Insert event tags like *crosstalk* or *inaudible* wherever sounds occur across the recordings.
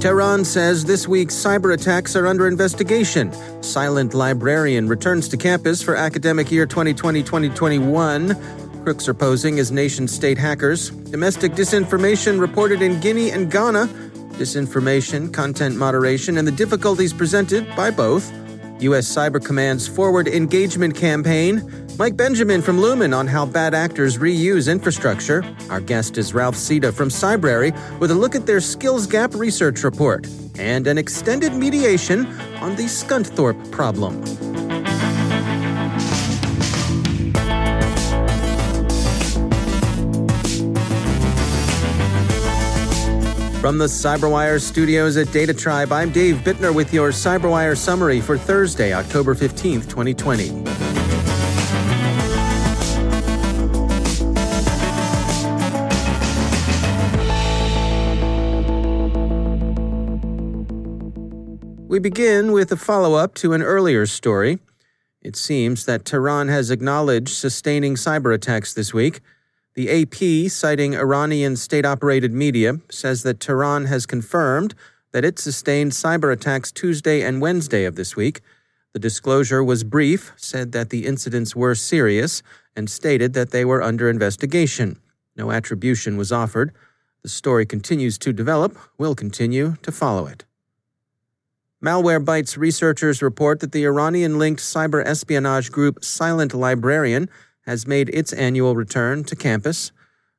Tehran says this week's cyber attacks are under investigation. Silent Librarian returns to campus for academic year 2020 2021. Crooks are posing as nation state hackers. Domestic disinformation reported in Guinea and Ghana. Disinformation, content moderation, and the difficulties presented by both. U.S. Cyber Command's Forward Engagement Campaign. Mike Benjamin from Lumen on how bad actors reuse infrastructure. Our guest is Ralph Sita from Cybrary with a look at their skills gap research report and an extended mediation on the Scunthorpe problem. From the Cyberwire studios at Data Tribe, I'm Dave Bittner with your Cyberwire summary for Thursday, October 15th, 2020. We begin with a follow up to an earlier story. It seems that Tehran has acknowledged sustaining cyber attacks this week. The AP, citing Iranian state operated media, says that Tehran has confirmed that it sustained cyber attacks Tuesday and Wednesday of this week. The disclosure was brief, said that the incidents were serious, and stated that they were under investigation. No attribution was offered. The story continues to develop. We'll continue to follow it. Malwarebytes researchers report that the Iranian linked cyber espionage group Silent Librarian has made its annual return to campus.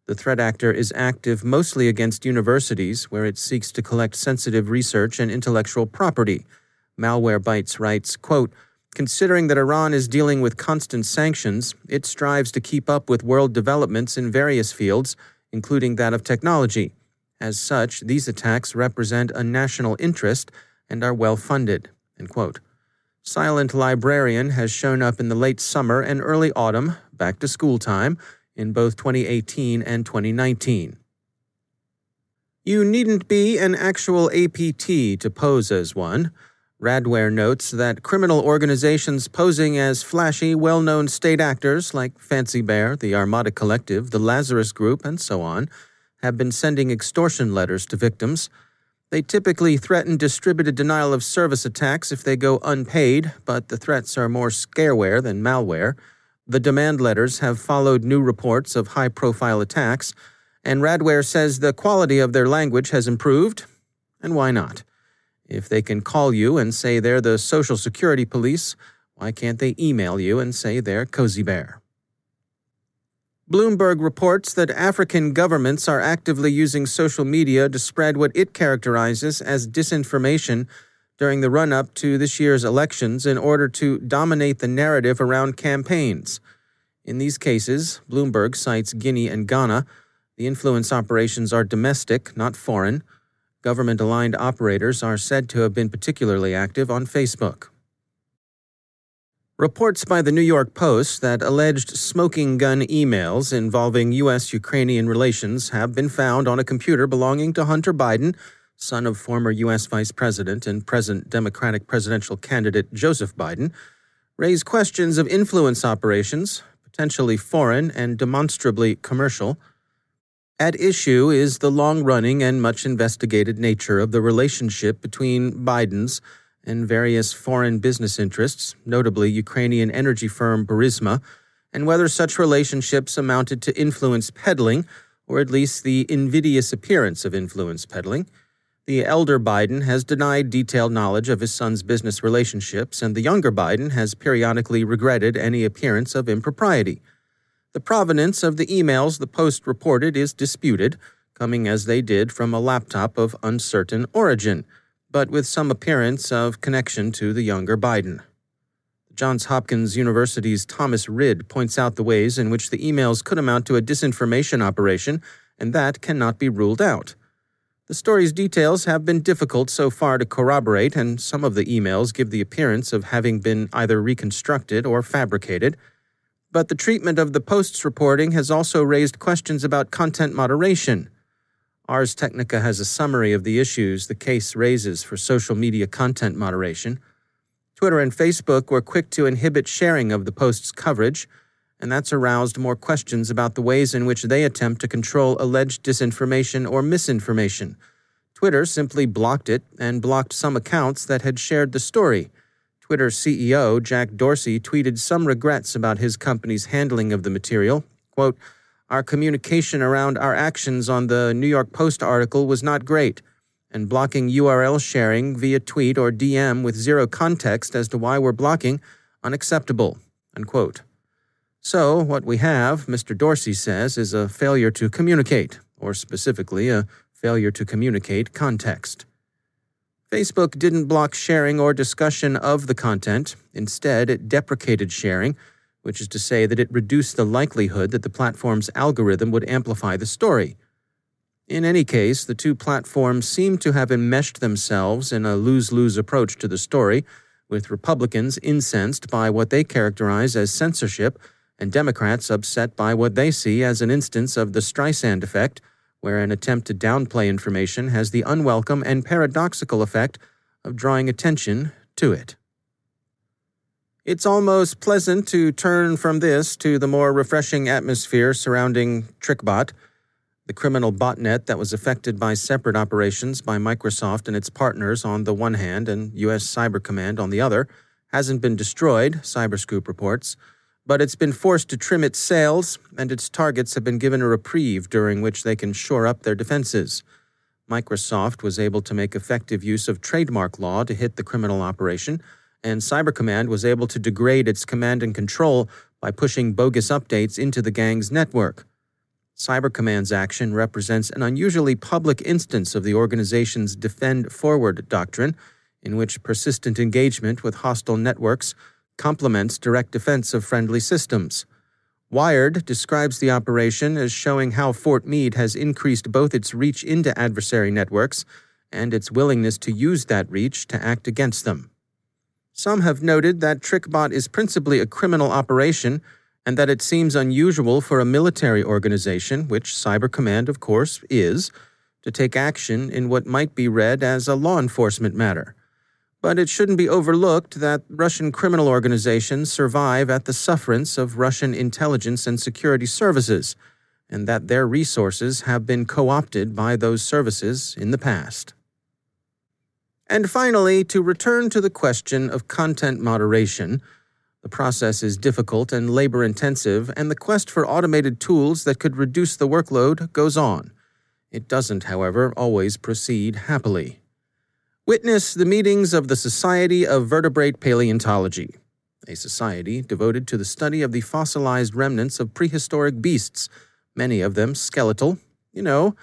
The threat actor is active mostly against universities, where it seeks to collect sensitive research and intellectual property. Malwarebytes writes, quote, Considering that Iran is dealing with constant sanctions, it strives to keep up with world developments in various fields, including that of technology. As such, these attacks represent a national interest and are well funded. Silent Librarian has shown up in the late summer and early autumn, back to school time, in both 2018 and 2019. You needn't be an actual APT to pose as one. Radware notes that criminal organizations posing as flashy, well known state actors like Fancy Bear, the Armada Collective, the Lazarus Group, and so on have been sending extortion letters to victims. They typically threaten distributed denial of service attacks if they go unpaid, but the threats are more scareware than malware. The demand letters have followed new reports of high profile attacks, and Radware says the quality of their language has improved. And why not? If they can call you and say they're the Social Security Police, why can't they email you and say they're Cozy Bear? Bloomberg reports that African governments are actively using social media to spread what it characterizes as disinformation during the run up to this year's elections in order to dominate the narrative around campaigns. In these cases, Bloomberg cites Guinea and Ghana. The influence operations are domestic, not foreign. Government aligned operators are said to have been particularly active on Facebook. Reports by the New York Post that alleged smoking gun emails involving U.S. Ukrainian relations have been found on a computer belonging to Hunter Biden, son of former U.S. Vice President and present Democratic presidential candidate Joseph Biden, raise questions of influence operations, potentially foreign and demonstrably commercial. At issue is the long running and much investigated nature of the relationship between Biden's and various foreign business interests, notably Ukrainian energy firm Burisma, and whether such relationships amounted to influence peddling, or at least the invidious appearance of influence peddling. The elder Biden has denied detailed knowledge of his son's business relationships, and the younger Biden has periodically regretted any appearance of impropriety. The provenance of the emails the Post reported is disputed, coming as they did from a laptop of uncertain origin, but with some appearance of connection to the younger Biden. Johns Hopkins University's Thomas Rid points out the ways in which the emails could amount to a disinformation operation, and that cannot be ruled out. The story's details have been difficult so far to corroborate, and some of the emails give the appearance of having been either reconstructed or fabricated. But the treatment of the Post's reporting has also raised questions about content moderation. Ars Technica has a summary of the issues the case raises for social media content moderation. Twitter and Facebook were quick to inhibit sharing of the Post's coverage, and that's aroused more questions about the ways in which they attempt to control alleged disinformation or misinformation. Twitter simply blocked it and blocked some accounts that had shared the story. Twitter CEO Jack Dorsey tweeted some regrets about his company's handling of the material. Quote, Our communication around our actions on the New York Post article was not great, and blocking URL sharing via tweet or DM with zero context as to why we're blocking, unacceptable. Unquote. So, what we have, Mr. Dorsey says, is a failure to communicate, or specifically, a failure to communicate context. Facebook didn't block sharing or discussion of the content. Instead, it deprecated sharing, which is to say that it reduced the likelihood that the platform's algorithm would amplify the story. In any case, the two platforms seem to have enmeshed themselves in a lose lose approach to the story, with Republicans incensed by what they characterize as censorship, and Democrats upset by what they see as an instance of the Streisand effect where an attempt to downplay information has the unwelcome and paradoxical effect of drawing attention to it. It's almost pleasant to turn from this to the more refreshing atmosphere surrounding TrickBot, the criminal botnet that was affected by separate operations by Microsoft and its partners on the one hand and U.S. Cyber Command on the other, hasn't been destroyed, Cyberscoop reports but it's been forced to trim its sails, and its targets have been given a reprieve during which they can shore up their defenses. Microsoft was able to make effective use of trademark law to hit the criminal operation, and Cyber Command was able to degrade its command and control by pushing bogus updates into the gang's network. Cyber Command's action represents an unusually public instance of the organization's Defend Forward doctrine, in which persistent engagement with hostile networks complements direct defense of friendly systems. Wired describes the operation as showing how Fort Meade has increased both its reach into adversary networks and its willingness to use that reach to act against them. Some have noted that TrickBot is principally a criminal operation and that it seems unusual for a military organization, which Cyber Command, of course, is, to take action in what might be read as a law enforcement matter. But it shouldn't be overlooked that Russian criminal organizations survive at the sufferance of Russian intelligence and security services, and that their resources have been co opted by those services in the past. And finally, to return to the question of content moderation, the process is difficult and labor intensive, and the quest for automated tools that could reduce the workload goes on. It doesn't, however, always proceed happily. Witness the meetings of the Society of Vertebrate Paleontology, a society devoted to the study of the fossilized remnants of prehistoric beasts, many of them skeletal. You know,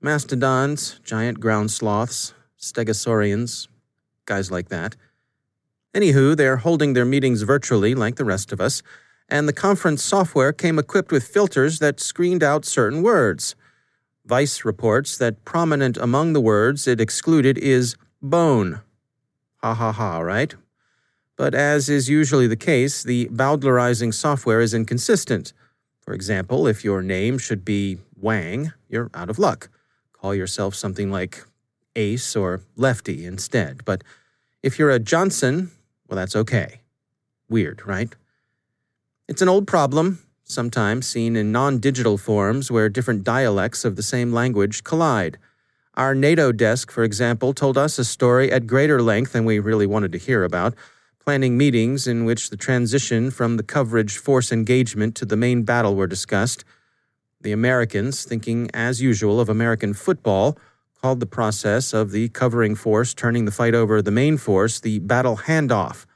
mastodons, giant ground sloths, stegosaurians, guys like that. Anywho, they're holding their meetings virtually like the rest of us, and the conference software came equipped with filters that screened out certain words. Vice reports that prominent among the words it excluded is bone. Ha ha ha, right? But as is usually the case, the bowdlerizing software is inconsistent. For example, if your name should be Wang, you're out of luck. Call yourself something like Ace or Lefty instead. But if you're a Johnson, well, that's okay. Weird, right? It's an old problem, sometimes seen in non digital forms where different dialects of the same language collide. Our NATO desk, for example, told us a story at greater length than we really wanted to hear about, planning meetings in which the transition from the coverage force engagement to the main battle were discussed. The Americans, thinking as usual of American football, called the process of the covering force turning the fight over the main force the battle handoff.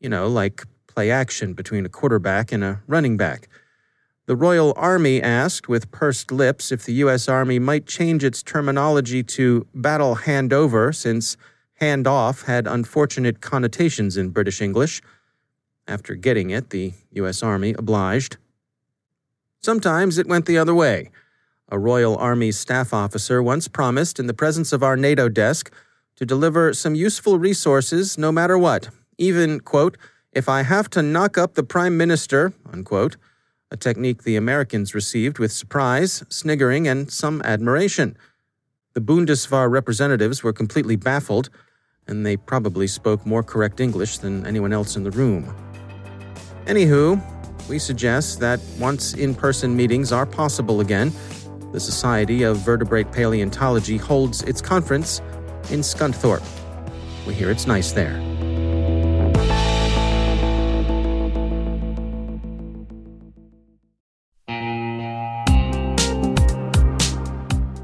You know, like play action between a quarterback and a running back. The Royal Army asked, with pursed lips, if the U.S. Army might change its terminology to battle handover, since handoff had unfortunate connotations in British English. After getting it, the U.S. Army obliged. Sometimes it went the other way. A Royal Army staff officer once promised, in the presence of our NATO desk, to deliver some useful resources no matter what, even, quote, if I have to knock up the Prime Minister, unquote, a technique the Americans received with surprise, sniggering, and some admiration. The Bundeswehr representatives were completely baffled, and they probably spoke more correct English than anyone else in the room. Anywho, we suggest that once in person meetings are possible again, the Society of Vertebrate Paleontology holds its conference in Scunthorpe. We hear it's nice there.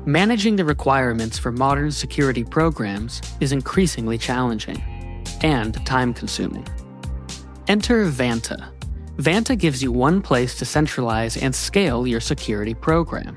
Managing the requirements for modern security programs is increasingly challenging and time consuming. Enter Vanta. Vanta gives you one place to centralize and scale your security program.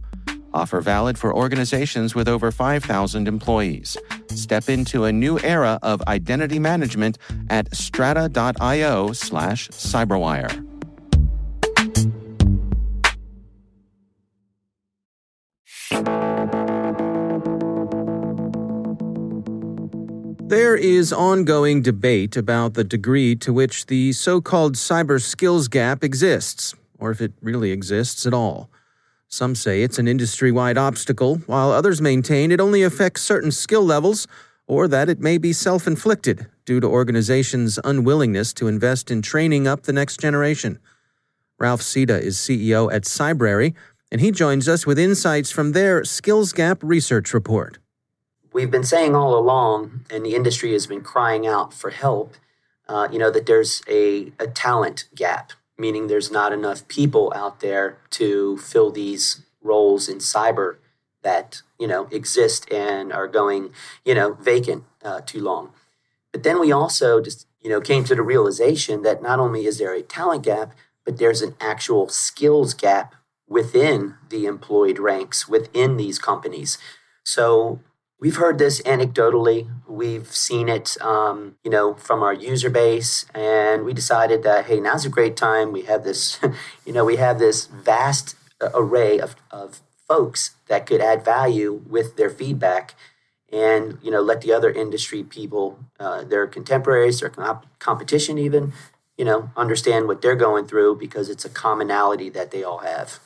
Offer valid for organizations with over 5,000 employees. Step into a new era of identity management at strata.io slash cyberwire. There is ongoing debate about the degree to which the so called cyber skills gap exists, or if it really exists at all. Some say it's an industry wide obstacle, while others maintain it only affects certain skill levels or that it may be self inflicted due to organizations' unwillingness to invest in training up the next generation. Ralph Sita is CEO at Cybrary, and he joins us with insights from their Skills Gap research report we've been saying all along, and the industry has been crying out for help, uh, you know, that there's a, a talent gap, meaning there's not enough people out there to fill these roles in cyber that, you know, exist and are going, you know, vacant uh, too long. But then we also just, you know, came to the realization that not only is there a talent gap, but there's an actual skills gap within the employed ranks within these companies. So We've heard this anecdotally. We've seen it, um, you know, from our user base, and we decided that hey, now's a great time. We have this, *laughs* you know, we have this vast uh, array of, of folks that could add value with their feedback, and you know, let the other industry people, uh, their contemporaries, their comp- competition, even, you know, understand what they're going through because it's a commonality that they all have.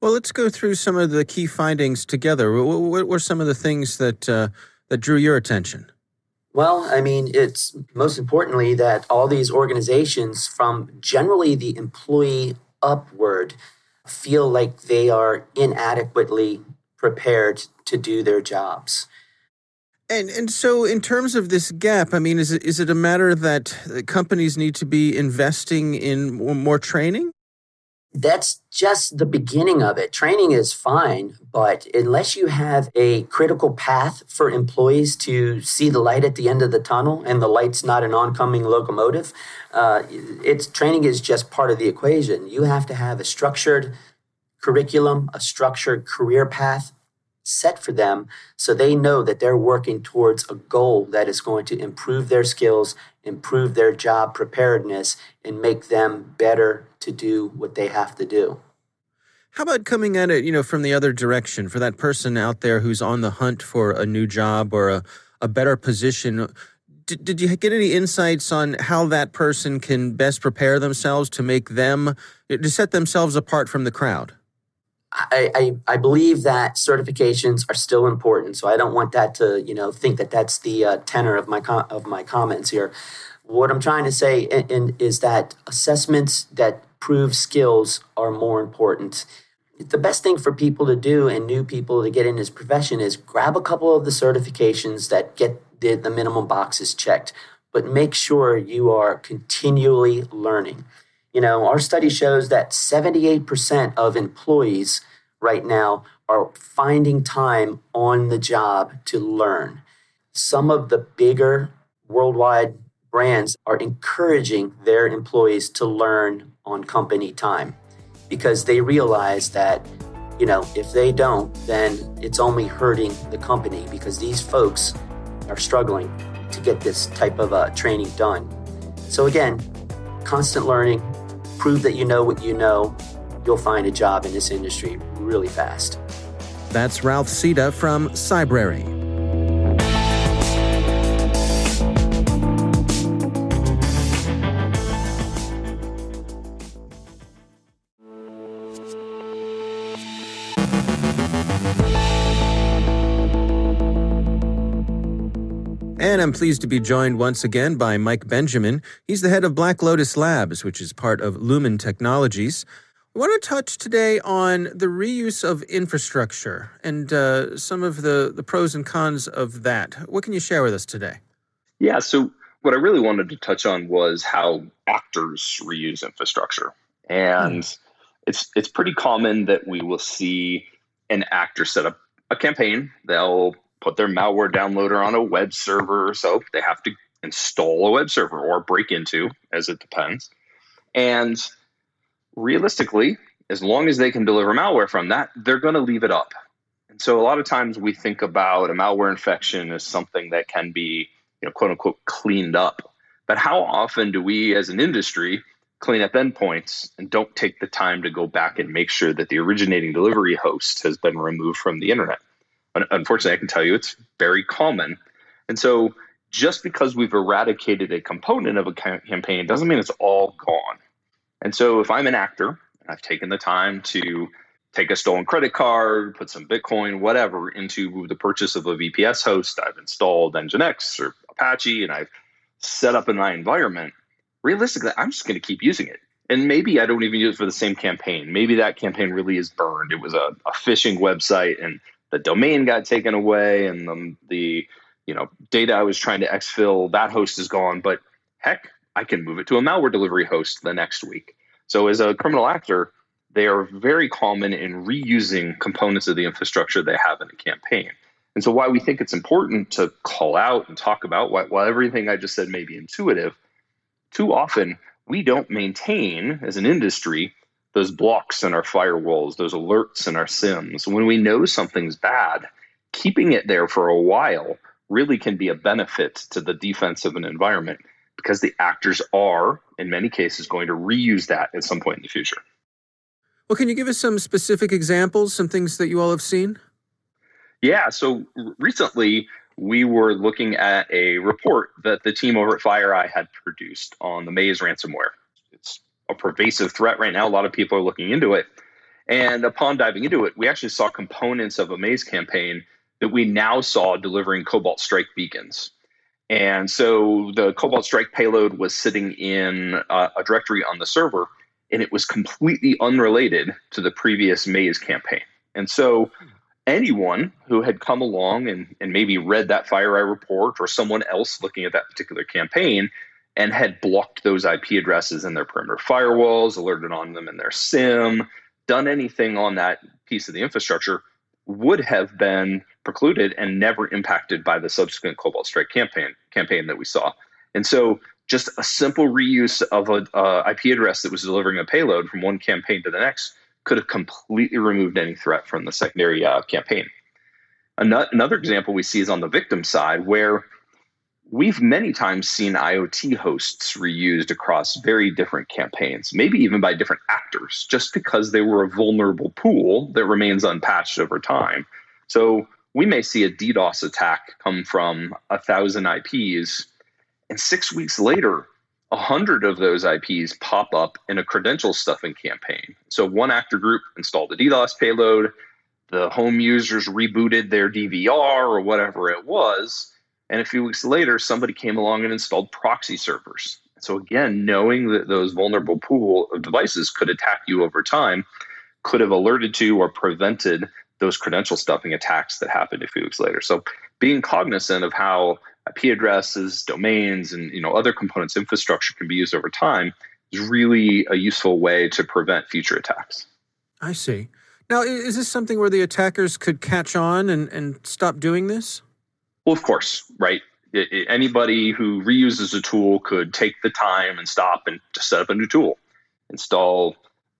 Well, let's go through some of the key findings together. What were some of the things that uh, that drew your attention? Well, I mean, it's most importantly that all these organizations, from generally the employee upward feel like they are inadequately prepared to do their jobs. And and so in terms of this gap, I mean, is it is it a matter that companies need to be investing in more training? That's just the beginning of it. Training is fine, but unless you have a critical path for employees to see the light at the end of the tunnel, and the light's not an oncoming locomotive, uh, it's training is just part of the equation. You have to have a structured curriculum, a structured career path set for them so they know that they're working towards a goal that is going to improve their skills, improve their job preparedness, and make them better to do what they have to do. How about coming at it, you know, from the other direction for that person out there who's on the hunt for a new job or a, a better position? Did, did you get any insights on how that person can best prepare themselves to make them, to set themselves apart from the crowd? I, I, believe that certifications are still important. So I don't want that to, you know, think that that's the uh, tenor of my com- of my comments here. What I'm trying to say in, in, is that assessments that prove skills are more important. The best thing for people to do and new people to get in this profession is grab a couple of the certifications that get the, the minimum boxes checked, but make sure you are continually learning. You know, our study shows that 78% of employees right now are finding time on the job to learn. Some of the bigger worldwide brands are encouraging their employees to learn on company time because they realize that you know if they don't then it's only hurting the company because these folks are struggling to get this type of uh, training done so again constant learning prove that you know what you know, you'll find a job in this industry really fast. That's Ralph Sita from Cybrary. And I'm pleased to be joined once again by Mike Benjamin. He's the head of Black Lotus Labs, which is part of Lumen Technologies. We want to touch today on the reuse of infrastructure and uh, some of the, the pros and cons of that. What can you share with us today? Yeah, so what I really wanted to touch on was how actors reuse infrastructure. And hmm. it's it's pretty common that we will see an actor set up a campaign. They'll put their malware downloader on a web server. or So they have to install a web server or break into, as it depends. And realistically, as long as they can deliver malware from that, they're going to leave it up. And so a lot of times we think about a malware infection as something that can be, you know, quote unquote, cleaned up. But how often do we as an industry clean up endpoints and don't take the time to go back and make sure that the originating delivery host has been removed from the internet? Unfortunately, I can tell you it's very common. And so just because we've eradicated a component of a campaign doesn't mean it's all gone. And so if I'm an actor and I've taken the time to take a stolen credit card, put some Bitcoin, whatever, into the purchase of a VPS host, I've installed Nginx or Apache, and I've set up in my environment, realistically, I'm just going to keep using it. And maybe I don't even use it for the same campaign. Maybe that campaign really is burned. It was a, a phishing website and the domain got taken away and the, the you know data I was trying to exfil that host is gone. But heck, I can move it to a malware delivery host the next week. So as a criminal actor, they are very common in reusing components of the infrastructure they have in a campaign. And so why we think it's important to call out and talk about while everything I just said may be intuitive, too often we don't maintain as an industry those blocks in our firewalls, those alerts in our SIEMs. When we know something's bad, keeping it there for a while really can be a benefit to the defense of an environment because the actors are, in many cases, going to reuse that at some point in the future. Well, can you give us some specific examples, some things that you all have seen? Yeah. So recently, we were looking at a report that the team over at FireEye had produced on the Maze ransomware. A pervasive threat right now. A lot of people are looking into it. And upon diving into it, we actually saw components of a Maze campaign that we now saw delivering Cobalt Strike beacons. And so the Cobalt Strike payload was sitting in a, a directory on the server, and it was completely unrelated to the previous Maze campaign. And so anyone who had come along and, and maybe read that FireEye report or someone else looking at that particular campaign and had blocked those IP addresses in their perimeter firewalls, alerted on them in their SIEM, done anything on that piece of the infrastructure would have been precluded and never impacted by the subsequent Cobalt Strike campaign campaign that we saw. And so just a simple reuse of an uh, IP address that was delivering a payload from one campaign to the next could have completely removed any threat from the secondary uh, campaign. Another example we see is on the victim side, where we've many times seen IoT hosts reused across very different campaigns, maybe even by different actors, just because they were a vulnerable pool that remains unpatched over time. So we may see a DDoS attack come from a thousand IPs, and six weeks later, a hundred of those IPs pop up in a credential stuffing campaign. So one actor group installed a DDoS payload, the home users rebooted their DVR or whatever it was and a few weeks later, somebody came along and installed proxy servers. So again, knowing that those vulnerable pool of devices could attack you over time could have alerted to or prevented those credential stuffing attacks that happened a few weeks later. So being cognizant of how IP addresses, domains, and you know other components infrastructure can be used over time is really a useful way to prevent future attacks. I see. Now, is this something where the attackers could catch on and, and stop doing this? Well, of course, right? It, it, anybody who reuses a tool could take the time and stop and just set up a new tool, install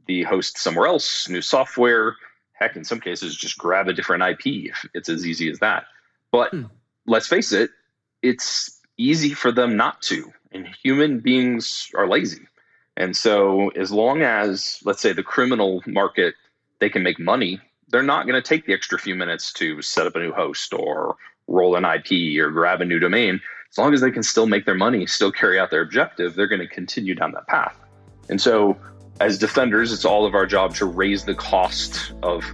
the host somewhere else, new software. Heck, in some cases, just grab a different IP. If it's as easy as that. But hmm. let's face it, it's easy for them not to. And human beings are lazy. And so, as long as, let's say, the criminal market, they can make money, they're not going to take the extra few minutes to set up a new host or roll an IP or grab a new domain, as long as they can still make their money, still carry out their objective, they're going to continue down that path. And so, as defenders, it's all of our job to raise the cost of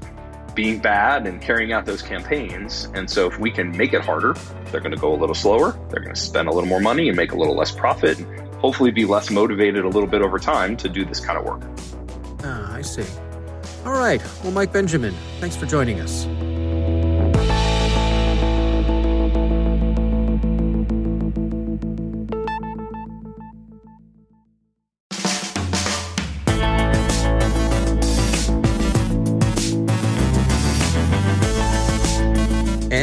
being bad and carrying out those campaigns. And so, if we can make it harder, they're going to go a little slower, they're going to spend a little more money and make a little less profit, and hopefully be less motivated a little bit over time to do this kind of work. Ah, I see. All right. Well, Mike Benjamin, thanks for joining us.